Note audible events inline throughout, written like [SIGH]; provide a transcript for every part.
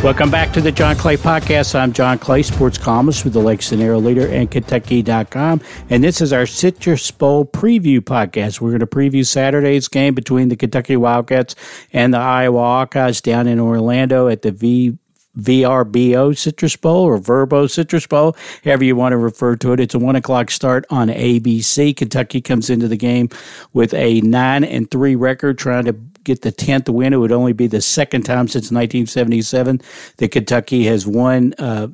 Welcome back to the John Clay Podcast. I'm John Clay, sports columnist with the Lexington Herald Leader and Kentucky.com. And this is our Citrus Bowl preview podcast. We're going to preview Saturday's game between the Kentucky Wildcats and the Iowa Hawkeyes down in Orlando at the V VRBO Citrus Bowl or Verbo Citrus Bowl, however you want to refer to it. It's a one o'clock start on ABC. Kentucky comes into the game with a nine and three record, trying to get the 10th win. It would only be the second time since 1977 that Kentucky has won uh,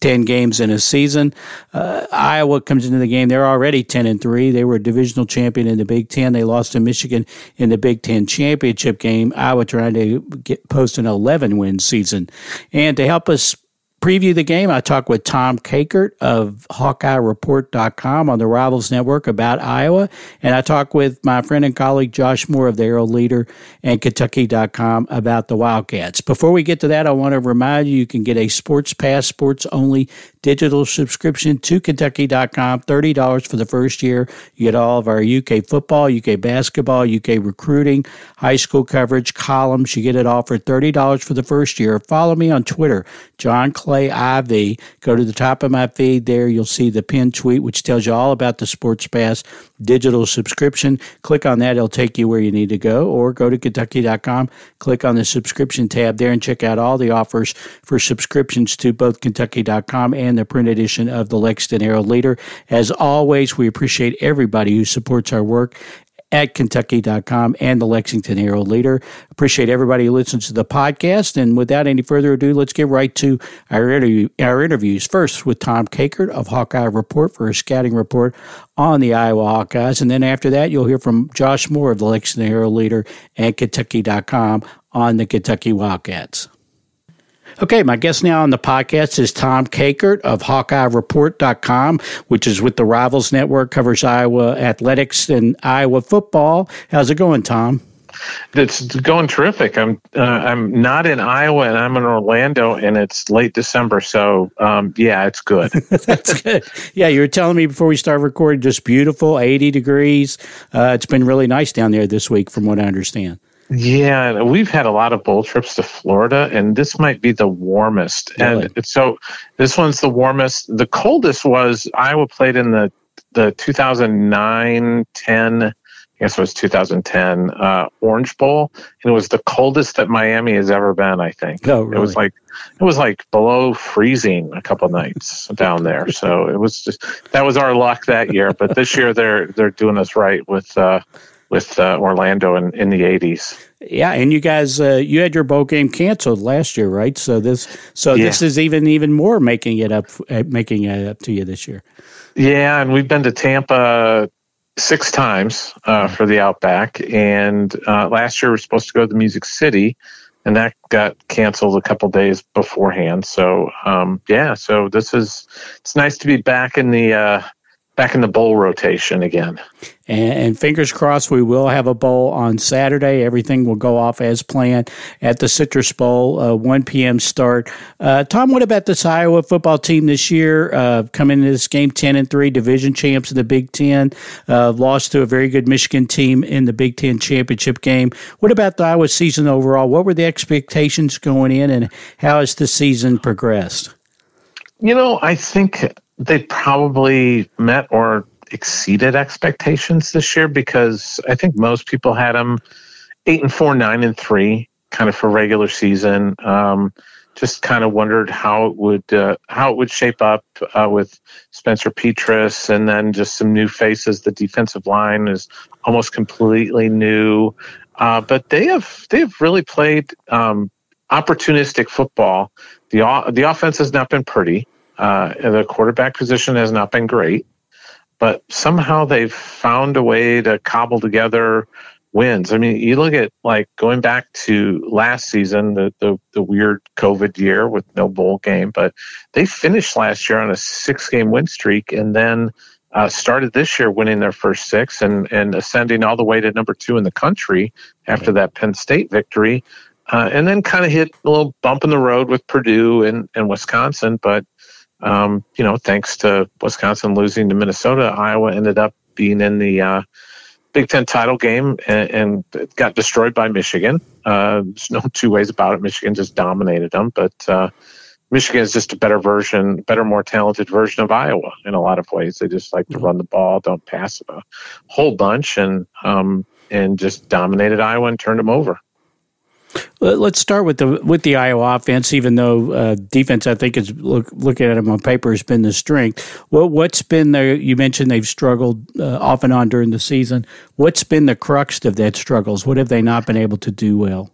10 games in a season. Uh, Iowa comes into the game. They're already 10 and 3. They were a divisional champion in the Big Ten. They lost to Michigan in the Big Ten championship game. Iowa trying to get, post an 11 win season. And to help us preview the game, I talked with Tom Kakert of HawkeyeReport.com on the Rivals Network about Iowa. And I talked with my friend and colleague Josh Moore of the Herald Leader and Kentucky.com about the Wildcats. Before we get to that, I want to remind you you can get a Sports Pass, sports only digital subscription to Kentucky.com, $30 for the first year. You get all of our UK football, UK basketball, UK recruiting, high school coverage, columns. You get it all for $30 for the first year. Follow me on Twitter, John Clay IV. Go to the top of my feed there. You'll see the pinned tweet, which tells you all about the Sports Pass digital subscription. Click on that. It'll take you where you need to go or go to Kentucky.com, click on the subscription tab there and check out all the offers for subscriptions to both Kentucky.com and the print edition of the Lexington Herald Leader. As always, we appreciate everybody who supports our work at Kentucky.com and the Lexington Herald Leader. Appreciate everybody who listens to the podcast. And without any further ado, let's get right to our, interview, our interviews. First with Tom Kakert of Hawkeye Report for a scouting report on the Iowa Hawkeyes. And then after that, you'll hear from Josh Moore of the Lexington Herald Leader and Kentucky.com on the Kentucky Wildcats. Okay, my guest now on the podcast is Tom Kakert of HawkeyeReport.com, which is with the Rivals Network, covers Iowa athletics and Iowa football. How's it going, Tom? It's going terrific. I'm uh, I'm not in Iowa and I'm in Orlando and it's late December, so um, yeah, it's good. [LAUGHS] That's good. Yeah, you were telling me before we start recording, just beautiful, 80 degrees. Uh, it's been really nice down there this week, from what I understand. Yeah, we've had a lot of bowl trips to Florida, and this might be the warmest. Really? And so this one's the warmest. The coldest was Iowa played in the the 2009 10 I guess it was 2010 uh, Orange Bowl, and it was the coldest that Miami has ever been. I think. Oh, really? It was like it was like below freezing a couple nights down there. [LAUGHS] So it was just that was our luck that year. But this year they're they're doing us right with uh, with uh, Orlando in, in the 80s. Yeah, and you guys, uh, you had your bowl game canceled last year, right? So this, so yeah. this is even even more making it up, uh, making it up to you this year. Yeah, and we've been to Tampa six times uh, for the Outback, and uh, last year we are supposed to go to Music City, and that got canceled a couple days beforehand. So um, yeah, so this is it's nice to be back in the uh, back in the bowl rotation again. And, and, fingers crossed, we will have a bowl on Saturday. Everything will go off as planned at the Citrus Bowl, uh, 1 p.m. start. Uh, Tom, what about this Iowa football team this year? Uh, coming into this game 10 and 3, division champs in the Big Ten, uh, lost to a very good Michigan team in the Big Ten championship game. What about the Iowa season overall? What were the expectations going in, and how has the season progressed? You know, I think they probably met or exceeded expectations this year because I think most people had them eight and four, nine and three, kind of for regular season. Um, just kind of wondered how it would uh, how it would shape up uh, with Spencer Petras and then just some new faces. The defensive line is almost completely new, uh, but they have they have really played um, opportunistic football. the The offense has not been pretty. Uh, the quarterback position has not been great, but somehow they've found a way to cobble together wins. I mean, you look at like going back to last season, the, the, the weird COVID year with no bowl game, but they finished last year on a six game win streak and then uh, started this year winning their first six and, and ascending all the way to number two in the country after that Penn State victory. Uh, and then kind of hit a little bump in the road with Purdue and, and Wisconsin, but um, you know, thanks to Wisconsin losing to Minnesota, Iowa ended up being in the uh, Big Ten title game and, and got destroyed by Michigan. Uh, there's no two ways about it. Michigan just dominated them, but uh, Michigan is just a better version, better, more talented version of Iowa in a lot of ways. They just like to run the ball, don't pass a whole bunch, and um, and just dominated Iowa and turned them over. Let's start with the with the Iowa offense. Even though uh, defense, I think is look looking at them on paper has been the strength. What what's been the? You mentioned they've struggled uh, off and on during the season. What's been the crux of that struggles? What have they not been able to do well?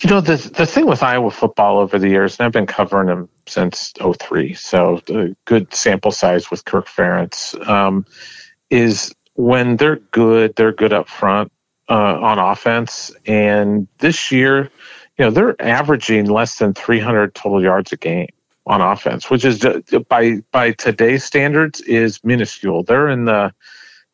You know the the thing with Iowa football over the years, and I've been covering them since 03, so a good sample size with Kirk Ferentz, um, is when they're good, they're good up front uh, on offense. And this year, you know, they're averaging less than 300 total yards a game on offense, which is by by today's standards is minuscule. They're in the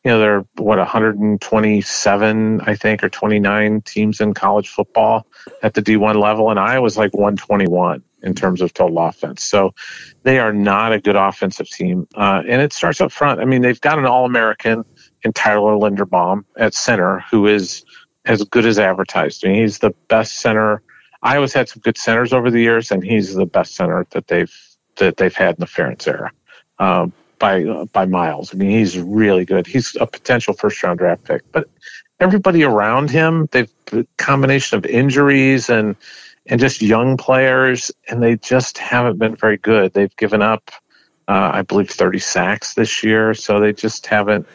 you know they're what 127 I think or 29 teams in college football at the D1 level, and Iowa's like 121 in terms of total offense. So they are not a good offensive team, uh, and it starts up front. I mean, they've got an All American in Tyler Linderbaum at center, who is as good as advertised. I mean, he's the best center. I always had some good centers over the years, and he's the best center that they've that they've had in the Ferentz era um, by uh, by miles. I mean, he's really good. He's a potential first round draft pick, but everybody around him, they've a combination of injuries and and just young players, and they just haven't been very good. They've given up, uh, I believe, 30 sacks this year, so they just haven't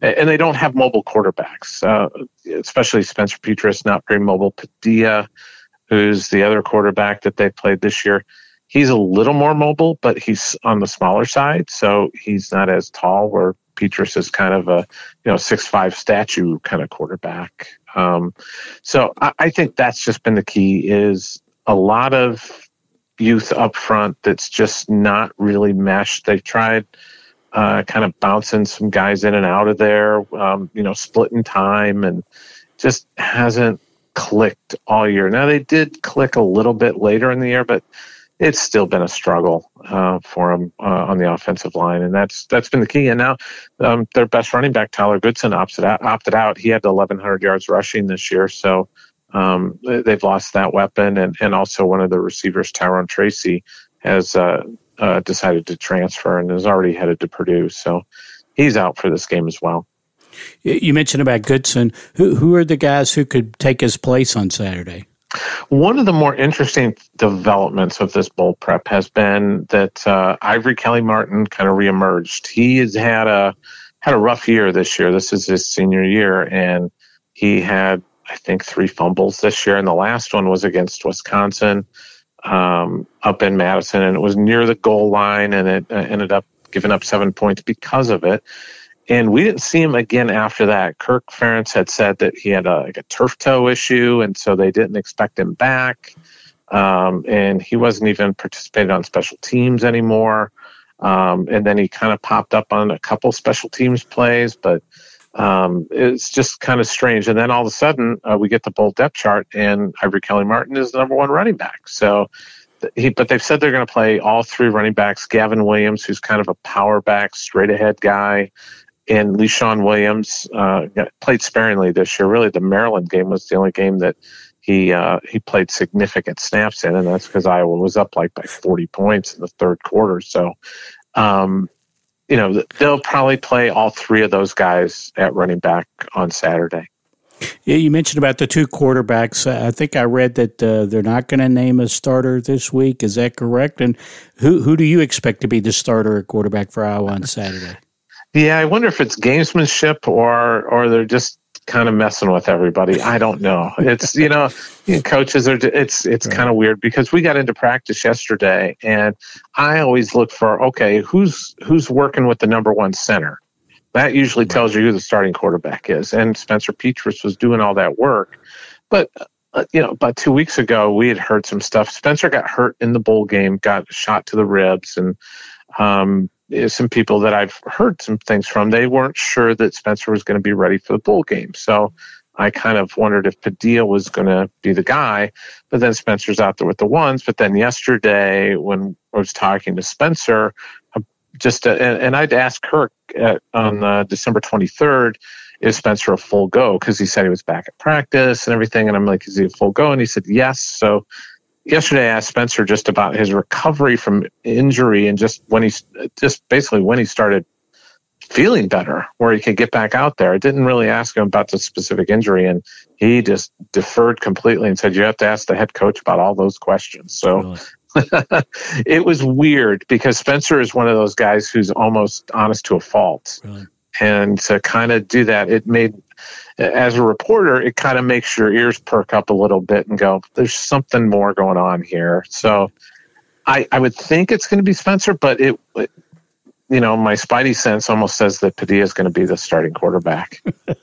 and they don't have mobile quarterbacks, uh, especially Spencer Petras, not very mobile. Padilla, who's the other quarterback that they played this year, he's a little more mobile, but he's on the smaller side, so he's not as tall. Where Petras is kind of a you know six five statue kind of quarterback. Um, so I, I think that's just been the key is a lot of youth up front that's just not really meshed. They've tried uh, kind of bouncing some guys in and out of there, um, you know, splitting time and just hasn't clicked all year. Now they did click a little bit later in the year, but it's still been a struggle uh, for them uh, on the offensive line, and that's that's been the key. And now um, their best running back, Tyler Goodson, opted out. Opted out. He had 1,100 yards rushing this year, so um, they've lost that weapon, and and also one of the receivers, Tyrone Tracy, has uh, uh, decided to transfer and is already headed to Purdue. So he's out for this game as well. You mentioned about Goodson. Who who are the guys who could take his place on Saturday? One of the more interesting developments of this bowl prep has been that uh, Ivory Kelly Martin kind of reemerged. He has had a had a rough year this year. This is his senior year, and he had I think three fumbles this year, and the last one was against Wisconsin um, up in Madison, and it was near the goal line, and it uh, ended up giving up seven points because of it. And we didn't see him again after that. Kirk Ferentz had said that he had a, like a turf toe issue, and so they didn't expect him back. Um, and he wasn't even participating on special teams anymore. Um, and then he kind of popped up on a couple special teams plays, but um, it's just kind of strange. And then all of a sudden, uh, we get the bold depth chart, and Ivory Kelly Martin is the number one running back. So, he, but they've said they're going to play all three running backs. Gavin Williams, who's kind of a power back, straight ahead guy, and Leshon Williams uh, played sparingly this year. Really, the Maryland game was the only game that he uh, he played significant snaps in, and that's because Iowa was up like by 40 points in the third quarter. So, um, you know, they'll probably play all three of those guys at running back on Saturday. Yeah, you mentioned about the two quarterbacks. I think I read that uh, they're not going to name a starter this week. Is that correct? And who who do you expect to be the starter at quarterback for Iowa on Saturday? Yeah, I wonder if it's gamesmanship or or they're just kind of messing with everybody. I don't know. It's you know, [LAUGHS] coaches are. It's it's right. kind of weird because we got into practice yesterday, and I always look for okay, who's who's working with the number one center. That usually tells you who the starting quarterback is, and Spencer Petras was doing all that work. But uh, you know, about two weeks ago, we had heard some stuff. Spencer got hurt in the bowl game, got shot to the ribs, and um, some people that I've heard some things from, they weren't sure that Spencer was going to be ready for the bowl game. So I kind of wondered if Padilla was going to be the guy, but then Spencer's out there with the ones. But then yesterday, when I was talking to Spencer, uh, just uh, and, I'd asked Kirk at, on uh, December 23rd is Spencer a full go? Because he said he was back at practice and everything. And I'm like, is he a full go? And he said, yes. So yesterday I asked Spencer just about his recovery from injury and just when he's just basically when he started feeling better where he could get back out there. I didn't really ask him about the specific injury and he just deferred completely and said, you have to ask the head coach about all those questions. So really? [LAUGHS] it was weird because Spencer is one of those guys who's almost honest to a fault. Really? And to kind of do that, it made, as a reporter, it kind of makes your ears perk up a little bit and go, there's something more going on here. So I, I would think it's going to be Spencer, but it, you know, my spidey sense almost says that Padilla is going to be the starting quarterback.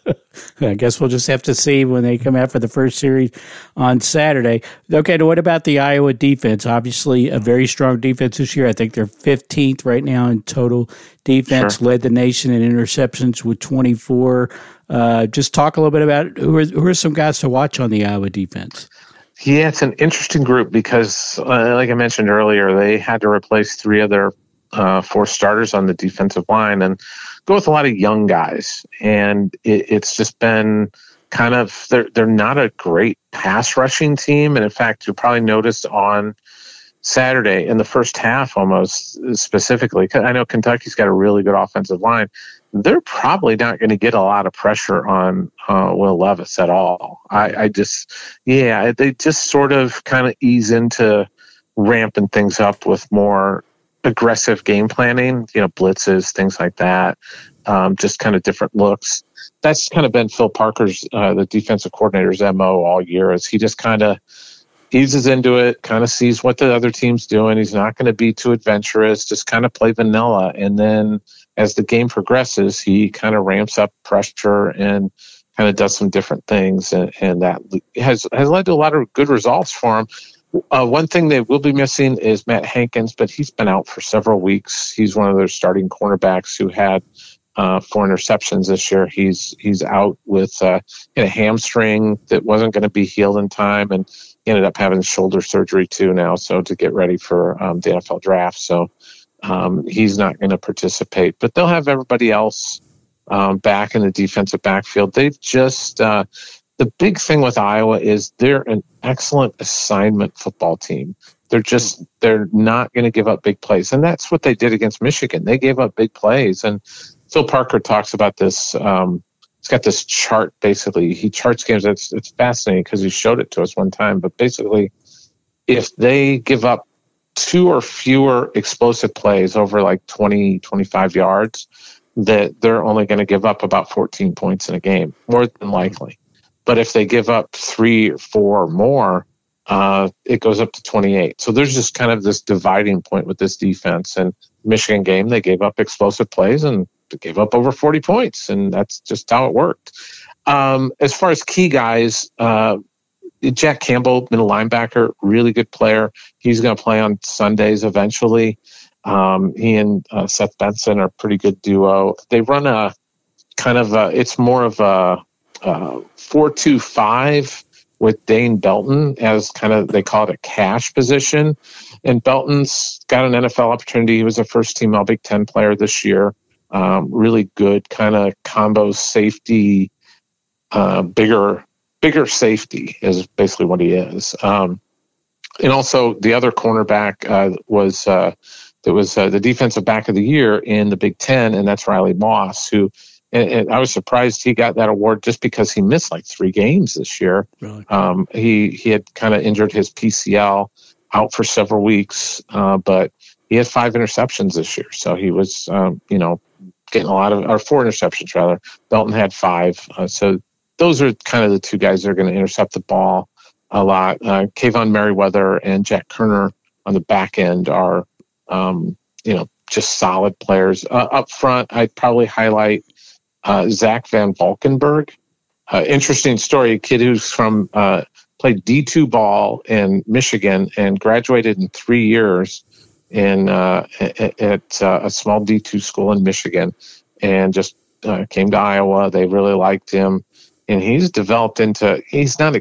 [LAUGHS] I guess we'll just have to see when they come out for the first series on Saturday. Okay, now what about the Iowa defense? Obviously, a very strong defense this year. I think they're 15th right now in total defense, sure. led the nation in interceptions with 24. Uh, just talk a little bit about who are, who are some guys to watch on the Iowa defense. Yeah, it's an interesting group because, uh, like I mentioned earlier, they had to replace three of their uh, four starters on the defensive line and go with a lot of young guys. And it, it's just been kind of they're they're not a great pass rushing team. And in fact, you probably noticed on Saturday in the first half, almost specifically. I know Kentucky's got a really good offensive line. They're probably not going to get a lot of pressure on uh, Will Levis at all. I, I just, yeah, they just sort of kind of ease into ramping things up with more aggressive game planning, you know, blitzes, things like that, um, just kind of different looks. That's kind of been Phil Parker's, uh, the defensive coordinator's MO all year is he just kind of eases into it, kind of sees what the other team's doing. He's not going to be too adventurous, just kind of play vanilla. And then as the game progresses, he kind of ramps up pressure and kind of does some different things. And, and that has, has led to a lot of good results for him. Uh, one thing they will be missing is Matt Hankins, but he's been out for several weeks. He's one of their starting cornerbacks who had uh, four interceptions this year. He's he's out with uh, a hamstring that wasn't going to be healed in time, and he ended up having shoulder surgery too now. So to get ready for um, the NFL draft, so um, he's not going to participate. But they'll have everybody else um, back in the defensive backfield. They've just uh, the big thing with Iowa is they're an excellent assignment football team. They're just they're not going to give up big plays, and that's what they did against Michigan. They gave up big plays, and Phil Parker talks about this. Um, he's got this chart. Basically, he charts games. It's it's fascinating because he showed it to us one time. But basically, if they give up two or fewer explosive plays over like 20, 25 yards, that they're only going to give up about 14 points in a game, more than likely. But if they give up three or four more, uh, it goes up to 28. So there's just kind of this dividing point with this defense. And Michigan game, they gave up explosive plays and gave up over 40 points, and that's just how it worked. Um, as far as key guys, uh, Jack Campbell, middle linebacker, really good player. He's going to play on Sundays eventually. Um, he and uh, Seth Benson are pretty good duo. They run a kind of a, it's more of a uh, four two five with Dane Belton as kind of they call it a cash position. And Belton's got an NFL opportunity. He was a first team All Big Ten player this year. Um, really good kind of combo safety, uh, bigger bigger safety is basically what he is. Um, and also the other cornerback uh, was uh, that was uh, the defensive back of the year in the Big Ten, and that's Riley Moss, who and, and, I was surprised he got that award just because he missed like three games this year. Really? Um, he he had kind of injured his PCL, out for several weeks, uh, but he had five interceptions this year, so he was um, you know getting a lot of or four interceptions rather. Belton had five, uh, so those are kind of the two guys that are going to intercept the ball a lot. Uh, Kaevon Merriweather and Jack Koerner on the back end are um, you know just solid players. Uh, up front, I'd probably highlight uh, Zach Van Valkenburg. Uh, interesting story. A kid who's from uh, played D2 ball in Michigan and graduated in three years in uh, at, uh, a small D2 school in Michigan, and just uh, came to Iowa. They really liked him, and he's developed into. He's not,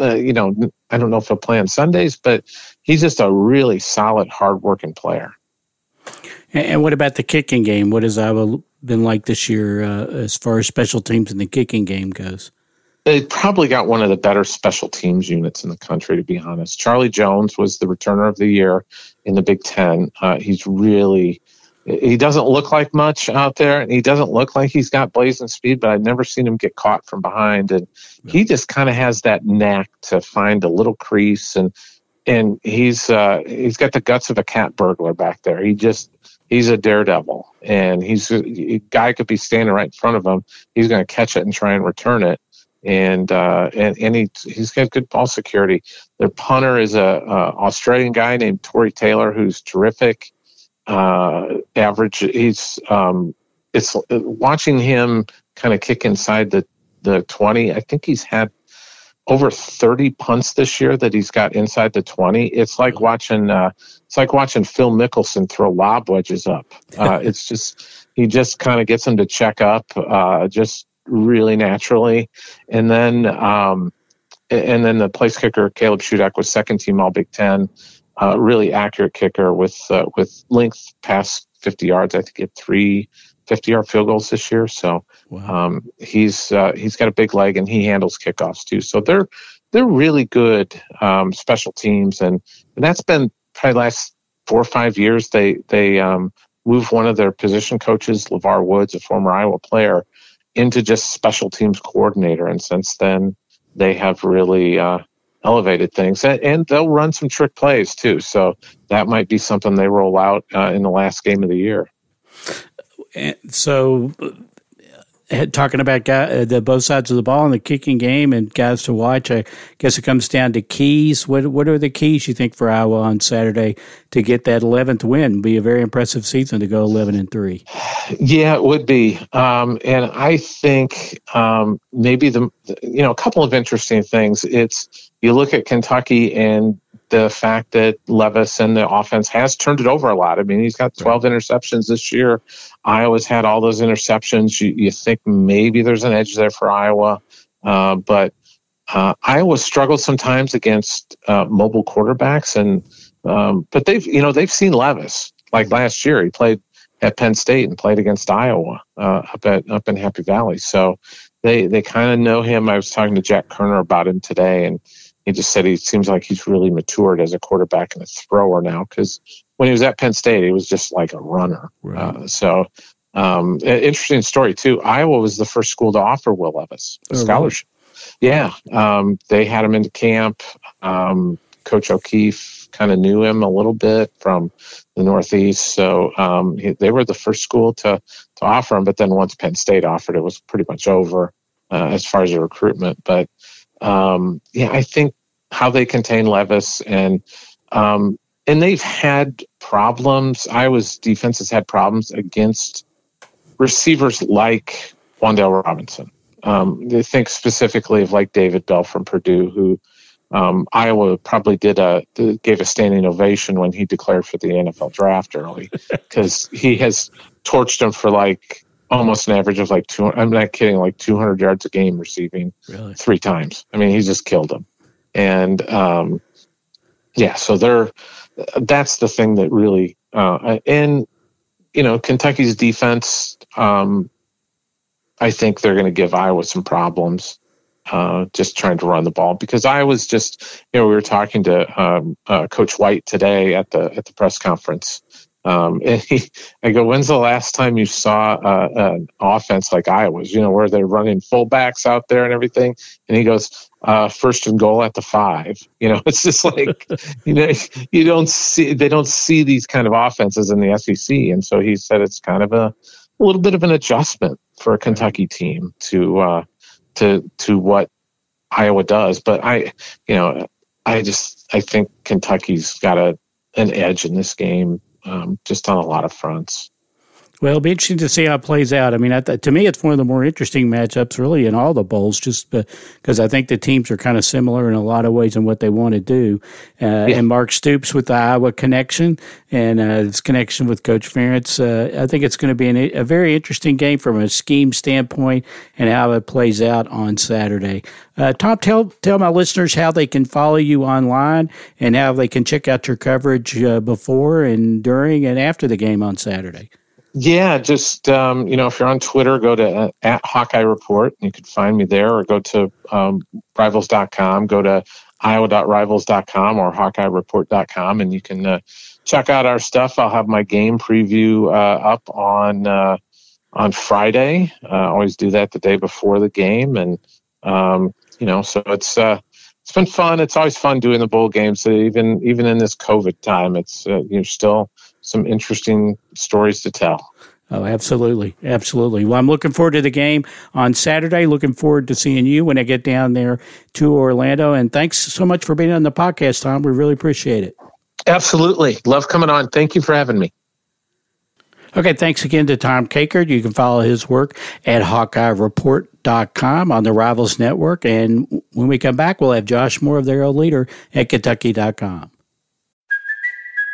you know, I don't know if he'll play on Sundays, but he's just a really solid, hardworking player. And what about the kicking game? What has Iowa been like this year uh, as far as special teams in the kicking game goes? They probably got one of the better special teams units in the country, to be honest. Charlie Jones was the returner of the year in the Big Ten. Uh, he's really he doesn't look like much out there, and he doesn't look like he's got blazing speed. But I've never seen him get caught from behind, and he just kind of has that knack to find a little crease, and and he's uh, he's got the guts of a cat burglar back there. He just he's a daredevil, and he's a guy could be standing right in front of him. He's going to catch it and try and return it. And uh, and and he he's got good ball security. Their punter is a, a Australian guy named Tory Taylor, who's terrific uh, average. He's um, it's watching him kind of kick inside the the twenty. I think he's had over 30 punts this year that he's got inside the 20 it's like watching uh, it's like watching phil mickelson throw lob wedges up. [LAUGHS] Uh, it's just he just kind of gets him to check up uh, just really naturally. And then um, and then the place kicker caleb shudak was second team all big ten. Uh, really accurate kicker with uh, with length past 50 yards. I think had three 50 yard field goals this year. So wow. um, he's uh, he's got a big leg and he handles kickoffs too. So they're they're really good um, special teams and, and that's been probably last four or five years. They they um, moved one of their position coaches, LeVar Woods, a former Iowa player, into just special teams coordinator. And since then, they have really uh, elevated things, and, and, they'll run some trick plays too. So that might be something they roll out uh, in the last game of the year. And so, talking about guy, uh, the both sides of the ball and the kicking game and guys to watch, I guess it comes down to keys. What what are the keys you think for Iowa on Saturday to get that eleventh win? Be a very impressive season to go eleven and three. Yeah, it would be, um, and I think um, maybe the you know a couple of interesting things. It's you look at Kentucky and the fact that Levis and the offense has turned it over a lot. I mean, he's got 12 right. interceptions this year. Iowa's had all those interceptions. You, you think maybe there's an edge there for Iowa, uh, but uh, Iowa struggles sometimes against uh, mobile quarterbacks, and um, but they've you know they've seen Levis like last year. He played at Penn State and played against Iowa uh, up at up in Happy Valley, so they they kind of know him. I was talking to Jack Koerner about him today, and he just said he seems like he's really matured as a quarterback and a thrower now because when he was at Penn State, he was just like a runner. Right. Uh, so, um, interesting story too. Iowa was the first school to offer Will Levis a oh, scholarship. Really? Yeah, um, they had him into camp. Um, Coach O'Keefe kind of knew him a little bit from the Northeast, so um, he, they were the first school to to offer him. But then once Penn State offered, it was pretty much over uh, as far as the recruitment. But um, yeah, I think how they contain Levis and um, and they've had problems. Iowa's defense has had problems against receivers like Wan'Dale Robinson. Um, they think specifically of like David Bell from Purdue, who um, Iowa probably did a gave a standing ovation when he declared for the NFL draft early because he has torched him for like almost an average of like two. I'm not kidding, like 200 yards a game receiving really? three times. I mean, he just killed them, and um, yeah. So they're that's the thing that really uh, and you know Kentucky's defense. Um, I think they're going to give Iowa some problems. Uh, just trying to run the ball because I was just, you know, we were talking to um, uh, Coach White today at the at the press conference, um, [LAUGHS] and he, I go, when's the last time you saw uh, an offense like Iowa's, you know, where they're running fullbacks out there and everything? And he goes, uh, first and goal at the five. [LAUGHS] You know, it's just like, [LAUGHS] you know, you don't see, they don't see these kind of offenses in the SEC. And so he said it's kind of a, a little bit of an adjustment for a Kentucky team to, uh, to, to what Iowa does. But I, you know, I just, I think Kentucky's got a, an edge in this game um, just on a lot of fronts. Well, it'll be interesting to see how it plays out. I mean, to me, it's one of the more interesting matchups, really, in all the bowls, just because I think the teams are kind of similar in a lot of ways in what they want to do. Uh, yeah. And Mark Stoops with the Iowa connection and uh, his connection with Coach Ferentz, uh, I think it's going to be an, a very interesting game from a scheme standpoint and how it plays out on Saturday. Uh, Tom, tell tell my listeners how they can follow you online and how they can check out your coverage uh, before and during and after the game on Saturday. Yeah, just um, you know, if you're on Twitter, go to uh, at Hawkeye Report. You can find me there, or go to um, rivals.com. Go to iowa.rivals.com or hawkeyereport.com, and you can uh, check out our stuff. I'll have my game preview uh, up on uh, on Friday. Uh, I always do that the day before the game, and um, you know, so it's uh, it's been fun. It's always fun doing the bowl games, even even in this COVID time. It's you're still some interesting stories to tell. Oh, absolutely. Absolutely. Well, I'm looking forward to the game on Saturday. Looking forward to seeing you when I get down there to Orlando. And thanks so much for being on the podcast, Tom. We really appreciate it. Absolutely. Love coming on. Thank you for having me. Okay, thanks again to Tom Kakert. You can follow his work at HawkeyeReport.com on the Rivals Network. And when we come back, we'll have Josh Moore of the Herald Leader at Kentucky.com.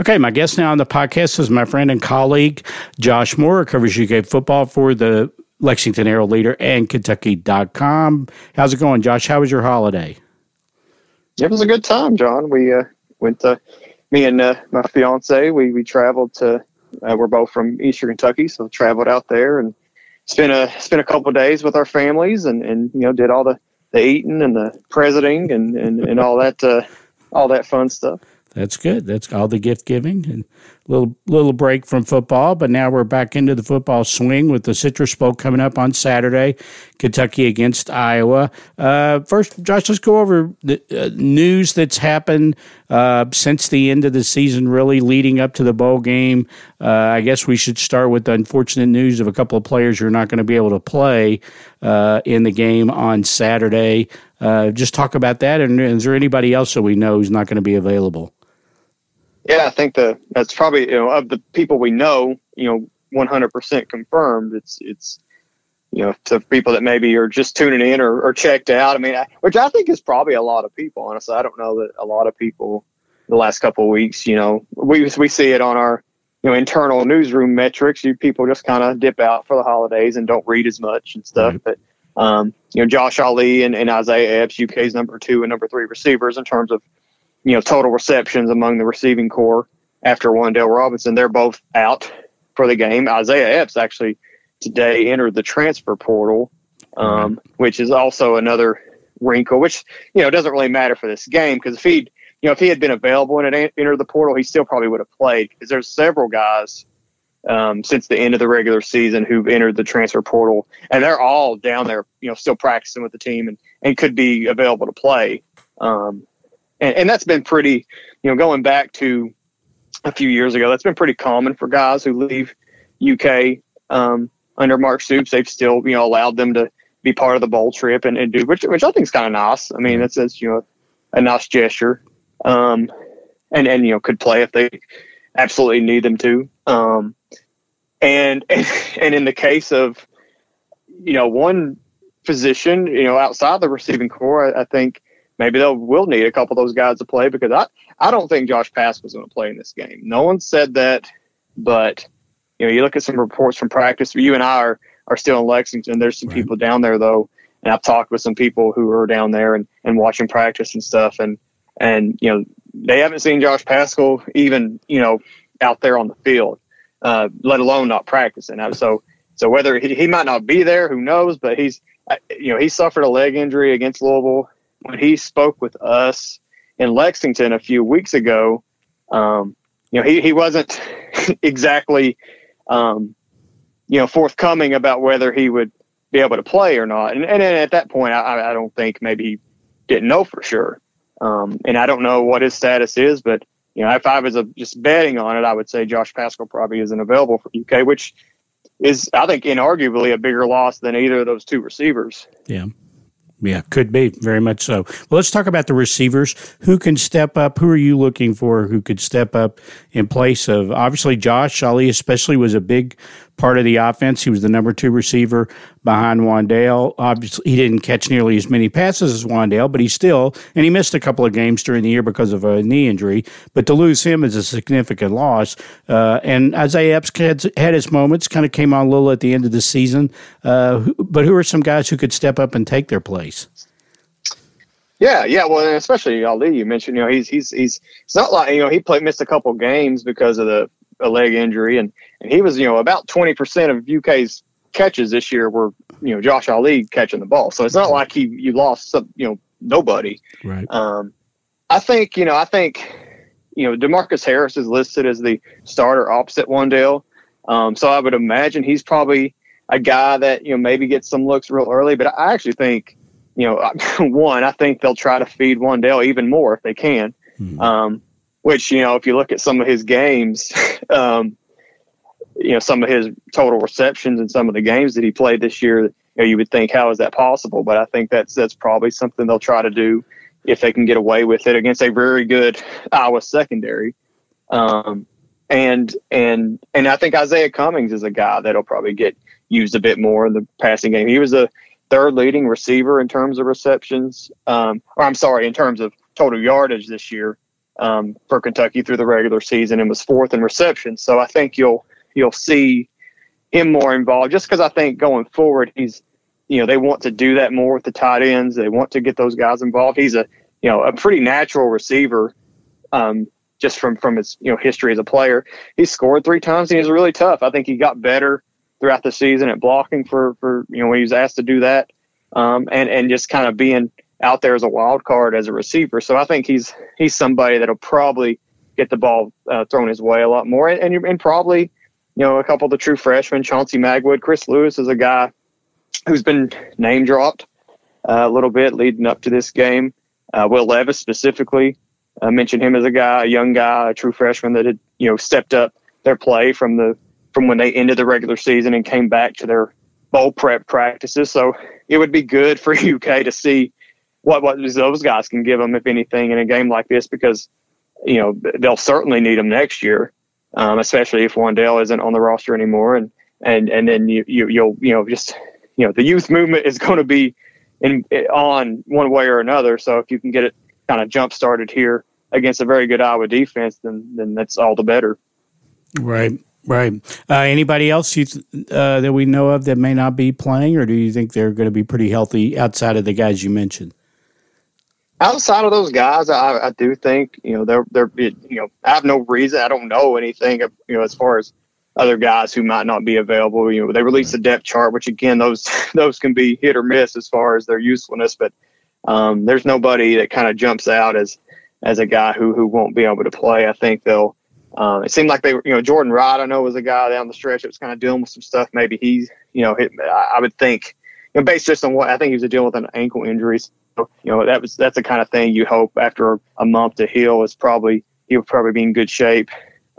Okay, my guest now on the podcast is my friend and colleague, Josh Moore, covers UK football for the Lexington Herald Leader and Kentucky.com. How's it going, Josh? How was your holiday? It was a good time, John. We uh, went to, me and uh, my fiance, we, we traveled to, uh, we're both from Eastern Kentucky, so traveled out there and spent a, spent a couple days with our families and, and, you know, did all the, the eating and the presenting and, and, and all that, uh, all that fun stuff that's good. That's all the gift giving and little little break from football, but now we're back into the football swing with the Citrus Bowl coming up on Saturday, Kentucky against Iowa. Uh, first, Josh, let's go over the uh, news that's happened uh, since the end of the season, really leading up to the bowl game. Uh, I guess we should start with the unfortunate news of a couple of players who are not going to be able to play uh, in the game on Saturday. Uh, just talk about that, and is there anybody else that we know who's not going to be available? Yeah, I think the that's probably you know of the people we know, you know, 100% confirmed. It's it's you know to people that maybe are just tuning in or, or checked out. I mean, I, which I think is probably a lot of people. Honestly, I don't know that a lot of people the last couple of weeks. You know, we we see it on our you know internal newsroom metrics. You people just kind of dip out for the holidays and don't read as much and stuff. Right. But um, you know, Josh Ali and, and Isaiah Epps, UK's number two and number three receivers in terms of you know, total receptions among the receiving corps after Wan'Dale Robinson. They're both out for the game. Isaiah Epps actually today entered the transfer portal, um, which is also another wrinkle, which, you know, doesn't really matter for this game because if he'd, you know, if he had been available and had entered the portal, he still probably would have played because there's several guys um, since the end of the regular season who've entered the transfer portal, and they're all down there, you know, still practicing with the team and, and could be available to play. Um, and, and that's been pretty, you know, going back to a few years ago, that's been pretty common for guys who leave UK um, under Mark Stoops. They've still, you know, allowed them to be part of the bowl trip and, and do, which, which I think is kind of nice. I mean, it's, it's, you know, a nice gesture. Um, and, and, you know, could play if they absolutely need them to. Um, and, and, [LAUGHS] and in the case of, you know, one position, you know, outside the receiving corps I, I think, maybe they'll will need a couple of those guys to play because I, I don't think Josh Paschal's going to play in this game. No one said that, but you know, you look at some reports from practice. You and I are, are still in Lexington. There's some right. people down there though, and I've talked with some people who are down there and, and watching practice and stuff, and and you know they haven't seen Josh Paschal even you know out there on the field, uh, let alone not practicing. So so whether he, he might not be there, who knows? But he's you know he suffered a leg injury against Louisville when he spoke with us in Lexington a few weeks ago, um, you know, he, he wasn't [LAUGHS] exactly, um, you know, forthcoming about whether he would be able to play or not. And, and at that point, I, I don't think maybe he didn't know for sure. Um, and I don't know what his status is, but you know, if I was a, just betting on it, I would say Josh Paschal probably isn't available for UK, which is, I think, inarguably a bigger loss than either of those two receivers. Yeah. Yeah, could be very much so. Well, let's talk about the receivers. Who can step up? Who are you looking for? Who could step up in place of obviously Josh Ali, especially was a big part of the offense. He was the number two receiver behind Wan'Dale. Obviously, he didn't catch nearly as many passes as Wan'Dale, but he still, and he missed a couple of games during the year because of a knee injury. But to lose him is a significant loss. Uh, and Isaiah Epps had, had his moments, kind of came on a little at the end of the season. Uh, but who are some guys who could step up and take their place? Yeah, yeah. Well, and especially Ali, you mentioned, you know, he's he's he's it's not like you know he played missed a couple games because of the a leg injury, and and he was you know about twenty percent of UK's catches this year were you know Josh Ali catching the ball. So it's not like he you lost some you know nobody. Right. Um, I think you know I think you know Demarcus Harris is listed as the starter opposite Wan'Dale. Um, so I would imagine he's probably a guy that you know maybe gets some looks real early. But I actually think you know, [LAUGHS] one, I think they'll try to feed Wan'Dale even more if they can. Mm-hmm. Um, which, you know, if you look at some of his games, [LAUGHS] um, you know, some of his total receptions and some of the games that he played this year, you, know, you would think, how is that possible? But I think that's that's probably something they'll try to do if they can get away with it against a very good Iowa secondary. Um, and and and I think Izayah Cummings is a guy that'll probably get used a bit more in the passing game. He was a third leading receiver in terms of receptions, um, or I'm sorry, in terms of total yardage this year um, for Kentucky through the regular season, and was fourth in receptions. So I think you'll you'll see him more involved, just because I think going forward he's you know they want to do that more with the tight ends. They want to get those guys involved. He's a you know a pretty natural receiver. Um, just from from his you know history as a player, he scored three times and he's really tough. I think he got better throughout the season at blocking for for you know when he was asked to do that, um, and and just kind of being out there as a wild card as a receiver. So I think he's he's somebody that'll probably get the ball uh, thrown his way a lot more, and and, and probably you know a couple of the true freshmen, Chauncey Magwood, Chris Lewis is a guy who's been name dropped uh, a little bit leading up to this game. Uh, Will Levis specifically uh, mentioned him as a guy, a young guy, a true freshman that had you know stepped up their play from the from when they ended the regular season and came back to their bowl prep practices. So it would be good for [LAUGHS] UK to see what what those guys can give them, if anything, in a game like this, because you know they'll certainly need them next year, um, especially if Wan'Dale isn't on the roster anymore, and and and then you, you you'll you know just you know the youth movement is going to be in on one way or another. So if you can get it kind of jump started here against a very good Iowa defense, then then that's all the better. Right. Right. Uh, anybody else you th- uh, that we know of that may not be playing, or do you think they're going to be pretty healthy outside of the guys you mentioned? Outside of those guys, I, I do think you know they're they're you know I have no reason I don't know anything you know as far as other guys who might not be available. You know they released the depth chart, which again those [LAUGHS] those can be hit or miss as far as their usefulness, but um, there's nobody that kind of jumps out as as a guy who who won't be able to play. I think they'll um, it seemed like they were, you know, Jordan Wright, I know, was a guy down the stretch that was kind of dealing with some stuff. Maybe he's, you know, hit, I, I would think, you know, based just on what I think he was dealing with an ankle injury. You know, that was that's the kind of thing you hope after a month to heal is probably he'll probably be in good shape.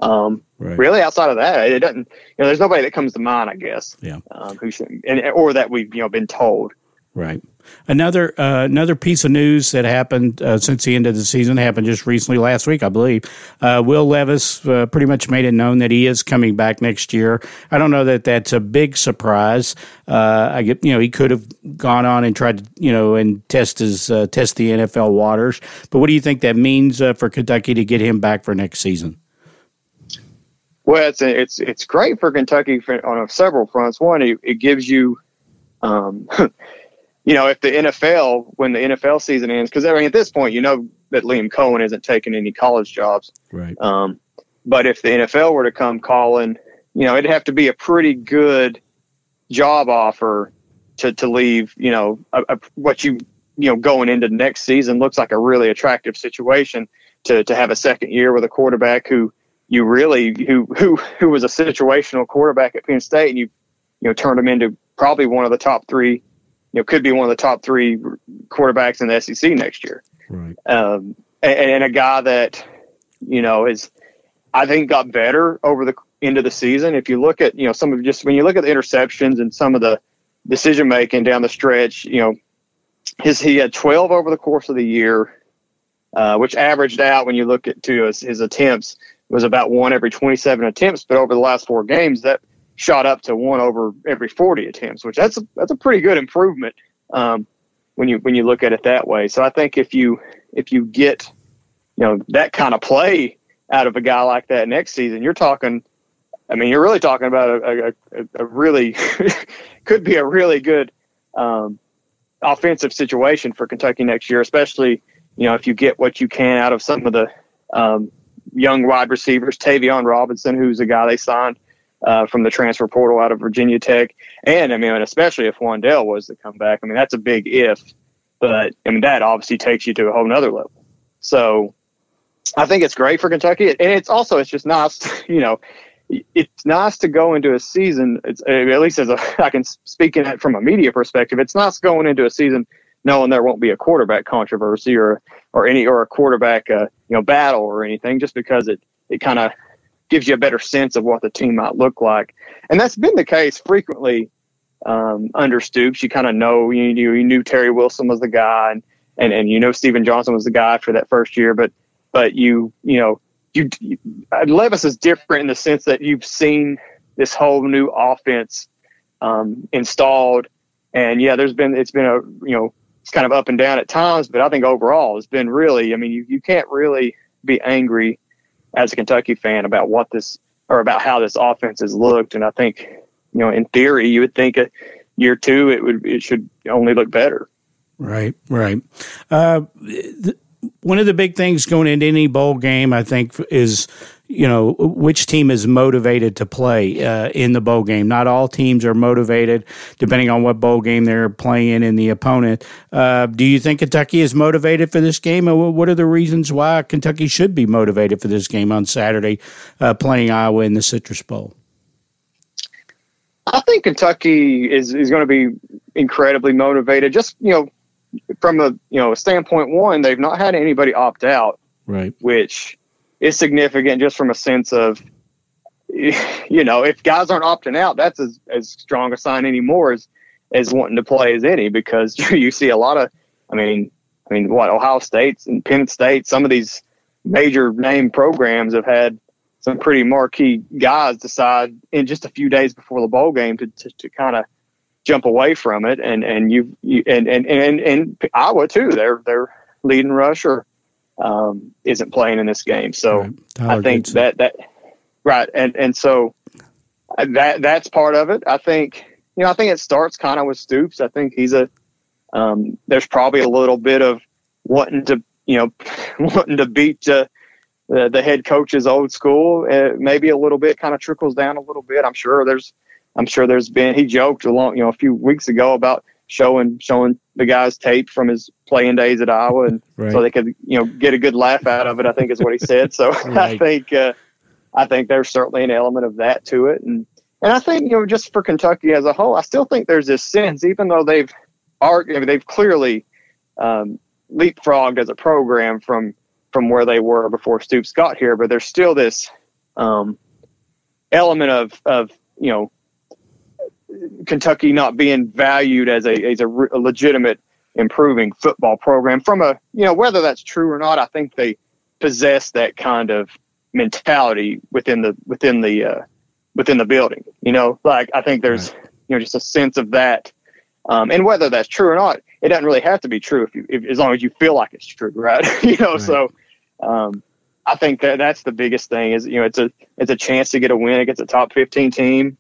Um, right. Really, outside of that, it doesn't. You know, there's nobody that comes to mind, I guess. Yeah. Um, who should, and or that we've you know been told. Right. Another uh, another piece of news that happened uh, since the end of the season happened just recently last week, I believe. Uh, Will Levis uh, pretty much made it known that he is coming back next year. I don't know that that's a big surprise. Uh, I get you know he could have gone on and tried to you know and test his uh, test the NFL waters. But what do you think that means for Kentucky to get him back for next season? Well, it's it's it's great for Kentucky on several fronts. One, it, it gives you. Um, [LAUGHS] you know, if the NFL, when the NFL season ends, because I mean, at this point, you know that Liam Coen isn't taking any college jobs. Right. Um, but if the NFL were to come calling, you know, it'd have to be a pretty good job offer to, to leave, you know, a, a, what you, you know, going into next season looks like a really attractive situation to, to have a second year with a quarterback who you really, who, who, who was a situational quarterback at Penn State and you, you know, turned him into probably one of the top three you know, could be one of the top three quarterbacks in the SEC next year. Right. Um, and, and, a guy that, you know, is, I think got better over the end of the season. If you look at, you know, some of just when you look at the interceptions and some of the decision making down the stretch, you know, his, he had 12 over the course of the year, uh, which averaged out when you look at to his, his attempts was about one every 27 attempts. But over the last four games, that shot up to one over every 40 attempts, which that's a, that's a pretty good improvement um, when you when you look at it that way. So I think if you if you get you know that kind of play out of a guy like that next season, you're talking. I mean, you're really talking about a, a, a really [LAUGHS] could be a really good um, offensive situation for Kentucky next year, especially you know if you get what you can out of some of the um, young wide receivers, Tayvion Robinson, who's a guy they signed uh, from the transfer portal out of Virginia Tech, and I mean, especially if Wan'Dale was to come back, I mean that's a big if, but I mean that obviously takes you to a whole nother level. So I think it's great for Kentucky, and it's also it's just nice, [LAUGHS] you know, it's nice to go into a season. It's at least as a [LAUGHS] I can speak in it from a media perspective. It's nice going into a season knowing there won't be a quarterback controversy or or any or a quarterback uh, you know battle or anything, just because it it kind of gives you a better sense of what the team might look like, and that's been the case frequently um, under Stoops. You kind of know you, you knew Terry Wilson was the guy, and, and and you know Stephen Johnson was the guy after that first year, but but you you know you, you Levis is different in the sense that you've seen this whole new offense um, installed, and yeah, there's been it's been a you know it's kind of up and down at times, but I think overall it's been really. I mean, you you can't really be angry as a Kentucky fan about what this or about how this offense has looked, and I think you know in theory you would think a year two it would it should only look better. Right, right. Uh, th- one of the big things going into any bowl game, I think, is you know which team is motivated to play uh, in the bowl game. Not all teams are motivated, depending on what bowl game they're playing and the opponent. Uh, do you think Kentucky is motivated for this game, or what are the reasons why Kentucky should be motivated for this game on Saturday, uh, playing Iowa in the Citrus Bowl? I think Kentucky is is going to be incredibly motivated. Just you know from a you know standpoint one, they've not had anybody opt out, right? Which is significant just from a sense of you know if guys aren't opting out, that's as, as strong a sign anymore as as wanting to play as any because [LAUGHS] you see a lot of, I mean, I mean what Ohio State's and Penn State, some of these major name programs have had some pretty marquee guys decide in just a few days before the bowl game to, to, to kind of jump away from it. And and you, you and, and and and Iowa too. Their their leading rusher um, isn't playing in this game, so right. I think that that right. And and so that that's part of it. I think you know I think it starts kind of with Stoops. I think he's a um, there's probably a little bit of wanting to you know [LAUGHS] wanting to beat. Uh, the, the head coach's old school, uh, maybe a little bit kind of trickles down a little bit. I'm sure there's I'm sure there's been he joked along you know a few weeks ago about showing showing the guys tape from his playing days at Iowa, and [LAUGHS] right. so they could you know get a good laugh out of it. I think is what he said. So [LAUGHS] right. I think uh, I think there's certainly an element of that to it, and and I think you know just for Kentucky as a whole, I still think there's this sense, even though they've are I mean, they've clearly um, leapfrogged as a program from from where they were before Stoops got here, but there's still this um, element of of you know Kentucky not being valued as a as a, re- a, legitimate improving football program from a you know whether that's true or not I think they possess that kind of mentality within the within the uh, within the building you know like I think there's right. you know just a sense of that um, and whether that's true or not it doesn't really have to be true if you if, as long as you feel like it's true right [LAUGHS] you know right. so um, I think that that's the biggest thing is you know it's a it's a chance to get a win against a top 15 team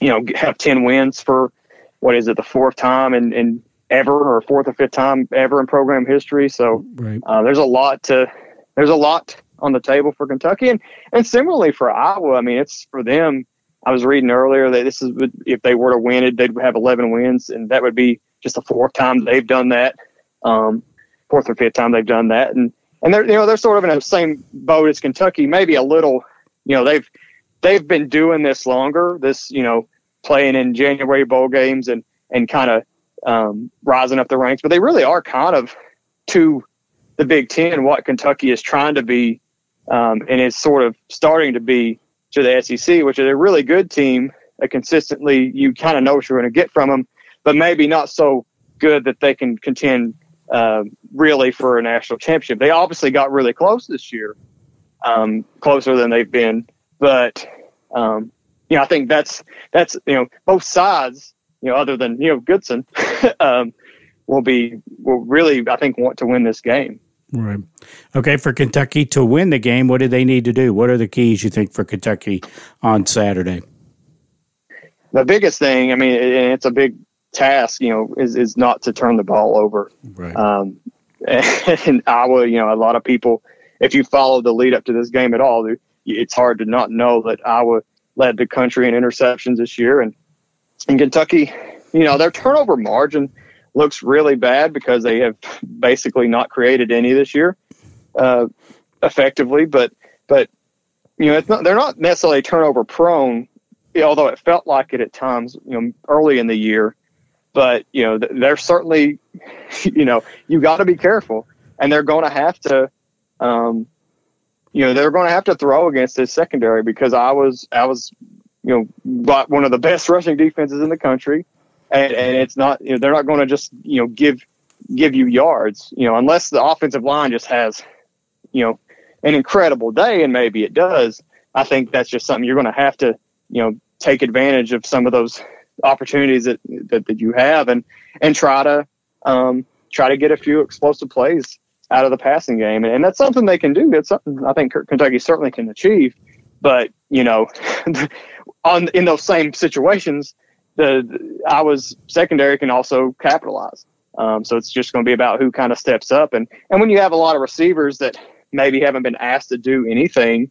you know, have 10 wins for what is it, the fourth time and, and ever or fourth or fifth time ever in program history. So right. uh, there's a lot to, there's a lot on the table for Kentucky and, and similarly for Iowa. I mean, it's for them. I was reading earlier that this is, if they were to win it, they'd have 11 wins and that would be just the fourth time they've done that. Um, fourth or fifth time they've done that. And, and they're, you know, they're sort of in the same boat as Kentucky, maybe a little, you know, they've, they've been doing this longer. This, you know, playing in January bowl games and and kind of um, rising up the ranks, but they really are kind of to the Big Ten what Kentucky is trying to be, um, and is sort of starting to be to the SEC, which is a really good team. That consistently, you kind of know what you're going to get from them, but maybe not so good that they can contend uh, really for a national championship. They obviously got really close this year, um, closer than they've been but um, you know, I think that's that's you know both sides, you know, other than you know Goodson, [LAUGHS] um, will be will really I think want to win this game. Right. Okay, for Kentucky to win the game, what do they need to do? What are the keys you think for Kentucky on Saturday? The biggest thing, I mean, it's a big task, you know, is is not to turn the ball over. Right. Um, [LAUGHS] and Iowa, you know, a lot of people, if you follow the lead up to this game at all, it's hard to not know that Iowa led the country in interceptions this year, and in Kentucky, you know, their turnover margin looks really bad because they have basically not created any this year uh, effectively. But but you know it's not, they're not necessarily turnover prone, although it felt like it at times. You know, early in the year, but you know they're certainly [LAUGHS] you know you got to be careful, and they're going to have to. Um, you know they're going to have to throw against this secondary because Iowa's I was you know one of the [LAUGHS] best rushing defenses in the country. And, and it's not you know they're not going to just you know give give you yards you know unless the offensive line just has you know an incredible day and maybe it does i think that's just something you're going to have to you know take advantage of some of those opportunities that that, that you have and and try to um, try to get a few explosive plays out of the passing game and, and that's something they can do that's something i think kentucky certainly can achieve but you know [LAUGHS] on in those same situations the Iowa's secondary can also capitalize. Um, so it's just going to be about who kind of steps up. And and when you have a lot of receivers that maybe haven't been asked to do anything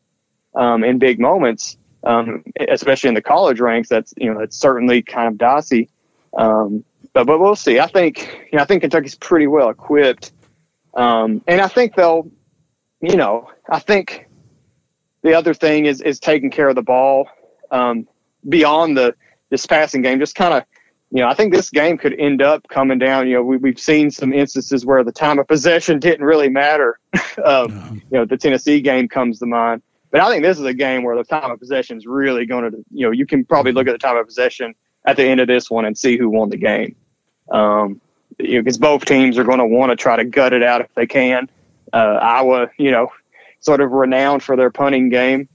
um, in big moments, um, especially in the college ranks, that's you know that's certainly kind of dicey. Um, but but we'll see. I think you know I think Kentucky's pretty well equipped, um, and I think they'll, you know, I think the other thing is is taking care of the ball um, beyond the this passing game just kind of you know, I think this game could end up coming down. You know, we, we've seen some instances where the time of possession [LAUGHS] didn't really matter. [LAUGHS] um, no. You know, the Tennessee game comes to mind. But I think this is a game where the time of possession is really going to, you know, you can probably look at the time of possession at the end of this one and see who won the game. Um, you know, because both teams are going to want to try to gut it out if they can. Uh, Iowa, you know, sort of renowned for their punting game.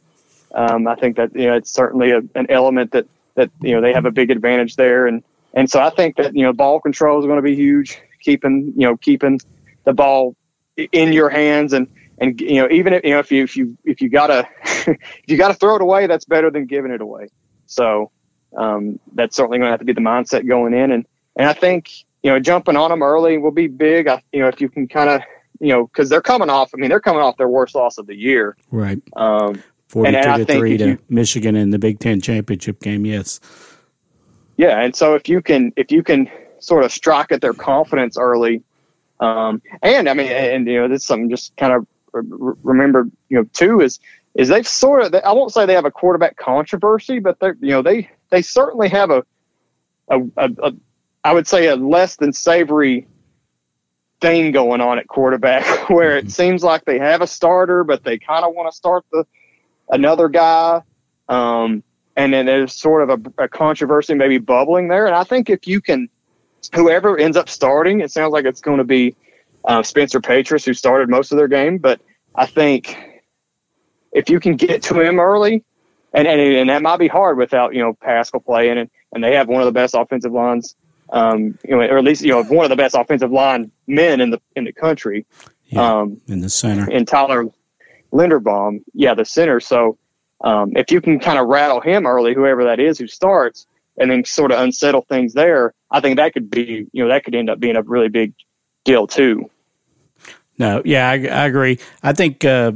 Um, I think that you know it's certainly a, an element that that you know they have a big advantage there, and and so I think that you know ball control is going to be huge. Keeping you know keeping the ball in your hands and and you know even if you know if you if you if you gotta [LAUGHS] if you gotta throw it away, that's better than giving it away. So um, that's certainly going to have to be the mindset going in, and and I think you know jumping on them early will be big. I, you know if you can kind of you know because they're coming off. I mean they're coming off their worst loss of the year. Right. Um, 42 and, to 3 to you, Michigan in the Big 10 championship game, yes. Yeah, and so if you can if you can sort of strike at their confidence early um, and I mean and you know this is something just kind of remember, you know, too is is they've sort of I won't say they have a quarterback controversy, but they're you know they they certainly have a a, a, a I would say a less than savory thing going on at quarterback [LAUGHS] where it mm-hmm. seems like they have a starter, but they kind of want to start the another guy. Um, and then there's sort of a, a, controversy maybe bubbling there. And I think if you can, whoever ends up starting, it sounds like it's going to be uh, Spencer Petras who started most of their game. But I think if you can get to him early, and, and, and that might be hard without, you know, Paschal playing, and, and they have one of the best offensive lines, um, you know, or at least, you know, one of the best offensive line men in the, in the country. Yeah, um, in the center. And Tyler Linderbaum, yeah, the center. So um, if you can kind of rattle him early, whoever that is who starts, and then sort of unsettle things there, I think that could be, you know, that could end up being a really big deal too. No, yeah, I, I agree. I think uh,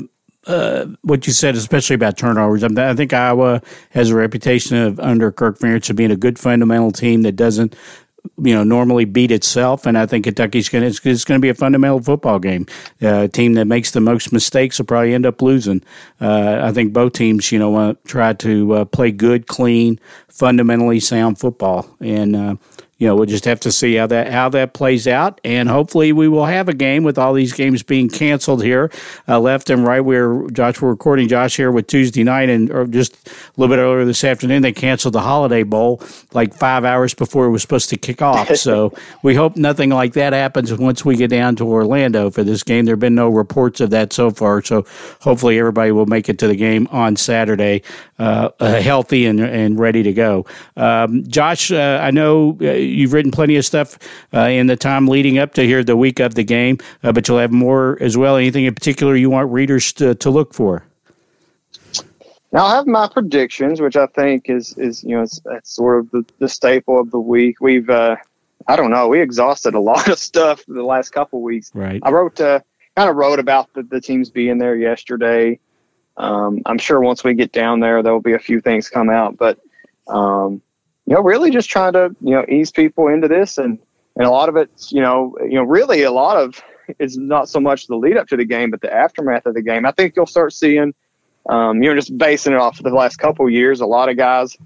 uh, what you said, especially about turnovers, I think Iowa has a reputation of under Kirk Ferentz of being a good fundamental team that doesn't you know normally beat itself, and I think Kentucky's going to it's, going to be a fundamental football game. Uh, a team that makes the most mistakes will probably end up losing. Uh, I think both teams, you know, want to try to uh, play good, clean, fundamentally sound football, and uh, you know, we'll just have to see how that how that plays out, and hopefully we will have a game with all these games being canceled here, uh, left and right. We're Josh, we're recording Josh here with Tuesday night, and or just a little bit earlier this afternoon they canceled the Holiday Bowl like five hours before it was supposed to kick off. [LAUGHS] so we hope nothing like that happens once we get down to Orlando for this game. There have been no reports of that so far, so hopefully everybody will make it to the game on Saturday, uh, uh, healthy and and ready to go. Um, Josh, uh, I know uh, you've written plenty of stuff uh, in the time leading up to here, the week of the game, uh, but you'll have more as well. Anything in particular you want readers to, to look for? Now I have my predictions, which I think is is you know it's, it's sort of the, the staple of the week. We've uh, I don't know we exhausted a [LAUGHS] lot of stuff the last couple weeks. Right. I wrote uh, kind of wrote about the, the teams being there yesterday. Um, I'm sure once we get down there, there will be a few things come out, but um, you know, really just trying to, you know, ease people into this. And, and a lot of it's, you know, you know, really a lot of is not so much the lead up to the game, but the aftermath of the game. I think you'll start seeing, um, you know, just basing it off of the last couple of years, a lot of guys,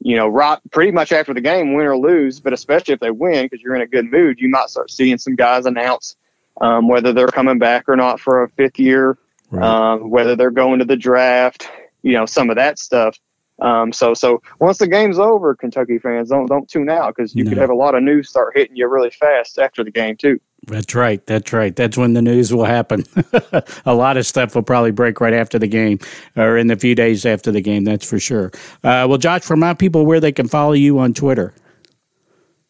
you know, right pretty much after the game, win or lose, but especially if they win because you're in a good mood, you might start seeing some guys announce um, whether they're coming back or not for a fifth year, right. um, whether they're going to the draft, you know, some of that stuff. Um, so so once the game's over, Kentucky fans don't don't tune out because you no. could have a lot of news start hitting you really fast after the game too. That's right. That's right. That's when the news will happen. [LAUGHS] a lot of stuff will probably break right after the game or in the few days after the game. That's for sure. Uh, well, Josh, remind people where they can follow you on Twitter.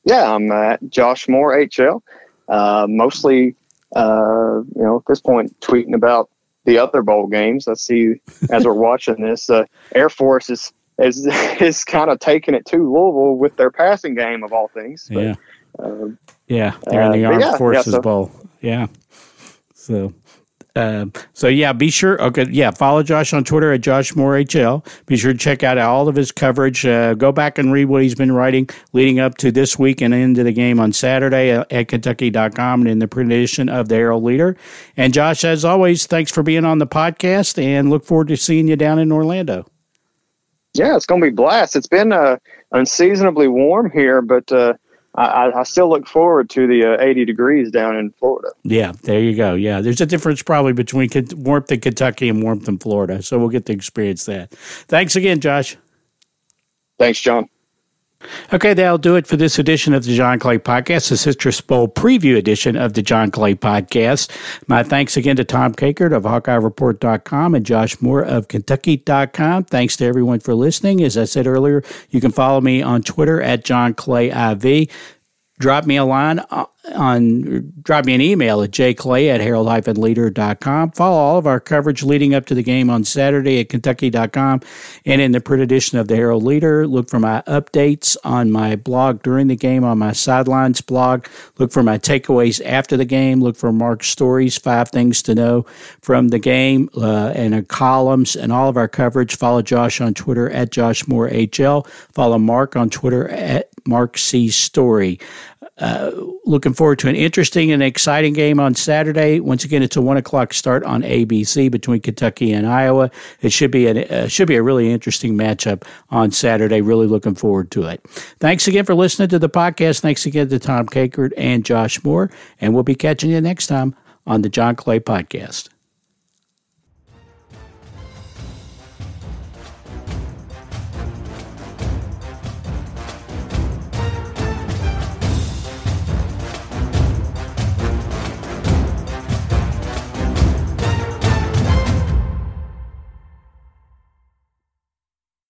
Yeah, I'm at Josh Moore HL. Uh, mostly, uh, you know, at this point, tweeting about the other bowl games. Let's see as we're watching this. Uh, Air Force is is [LAUGHS] is kind of taking it to Louisville with their passing game of all things. But, yeah, um, yeah, they're in the uh, Armed yeah, Forces yeah, so, Bowl. Yeah, so uh, so yeah, be sure. Okay, yeah, follow Josh on Twitter at Josh Moore HL. Be sure to check out all of his coverage. Uh, go back and read what he's been writing leading up to this week and into the game on Saturday at, Kentucky.com and in the print edition of the Herald Leader. And Josh, as always, thanks for being on the podcast, and look forward to seeing you down in Orlando. Yeah, it's going to be blast. It's been uh, unseasonably warm here, but uh, I, I still look forward to the uh, 80 degrees down in Florida. Yeah, there you go. Yeah, there's a difference probably between warmth in Kentucky and warmth in Florida. So we'll get to experience that. Thanks again, Josh. Thanks, John. Okay, that'll do it for this edition of the John Clay Podcast, the Citrus Bowl preview edition of the John Clay Podcast. My thanks again to Tom Kakert of HawkeyeReport.com and Josh Moore of Kentucky.com. Thanks to everyone for listening. As I said earlier, you can follow me on Twitter at John Clay IV drop me a line uh, on drop me an email at jclay at herald-leader.com follow all of our coverage leading up to the game on saturday at kentucky.com and in the print edition of the herald leader. Look for my updates on my blog during the game on my sidelines blog. Look for my takeaways after the game. Look for mark's stories five things to know from the game uh, and columns and all of our coverage. Follow josh on twitter at josh moore hl follow mark on twitter at mark c story uh, looking forward to an interesting and exciting game on Saturday. Once again, it's a one o'clock start on ABC between Kentucky and Iowa. It should be a uh, should be a really interesting matchup on Saturday. Really looking forward to it. Thanks again for listening to the podcast. Thanks again to Tom Kakert and Josh Moore, and we'll be catching you next time on the John Clay Podcast.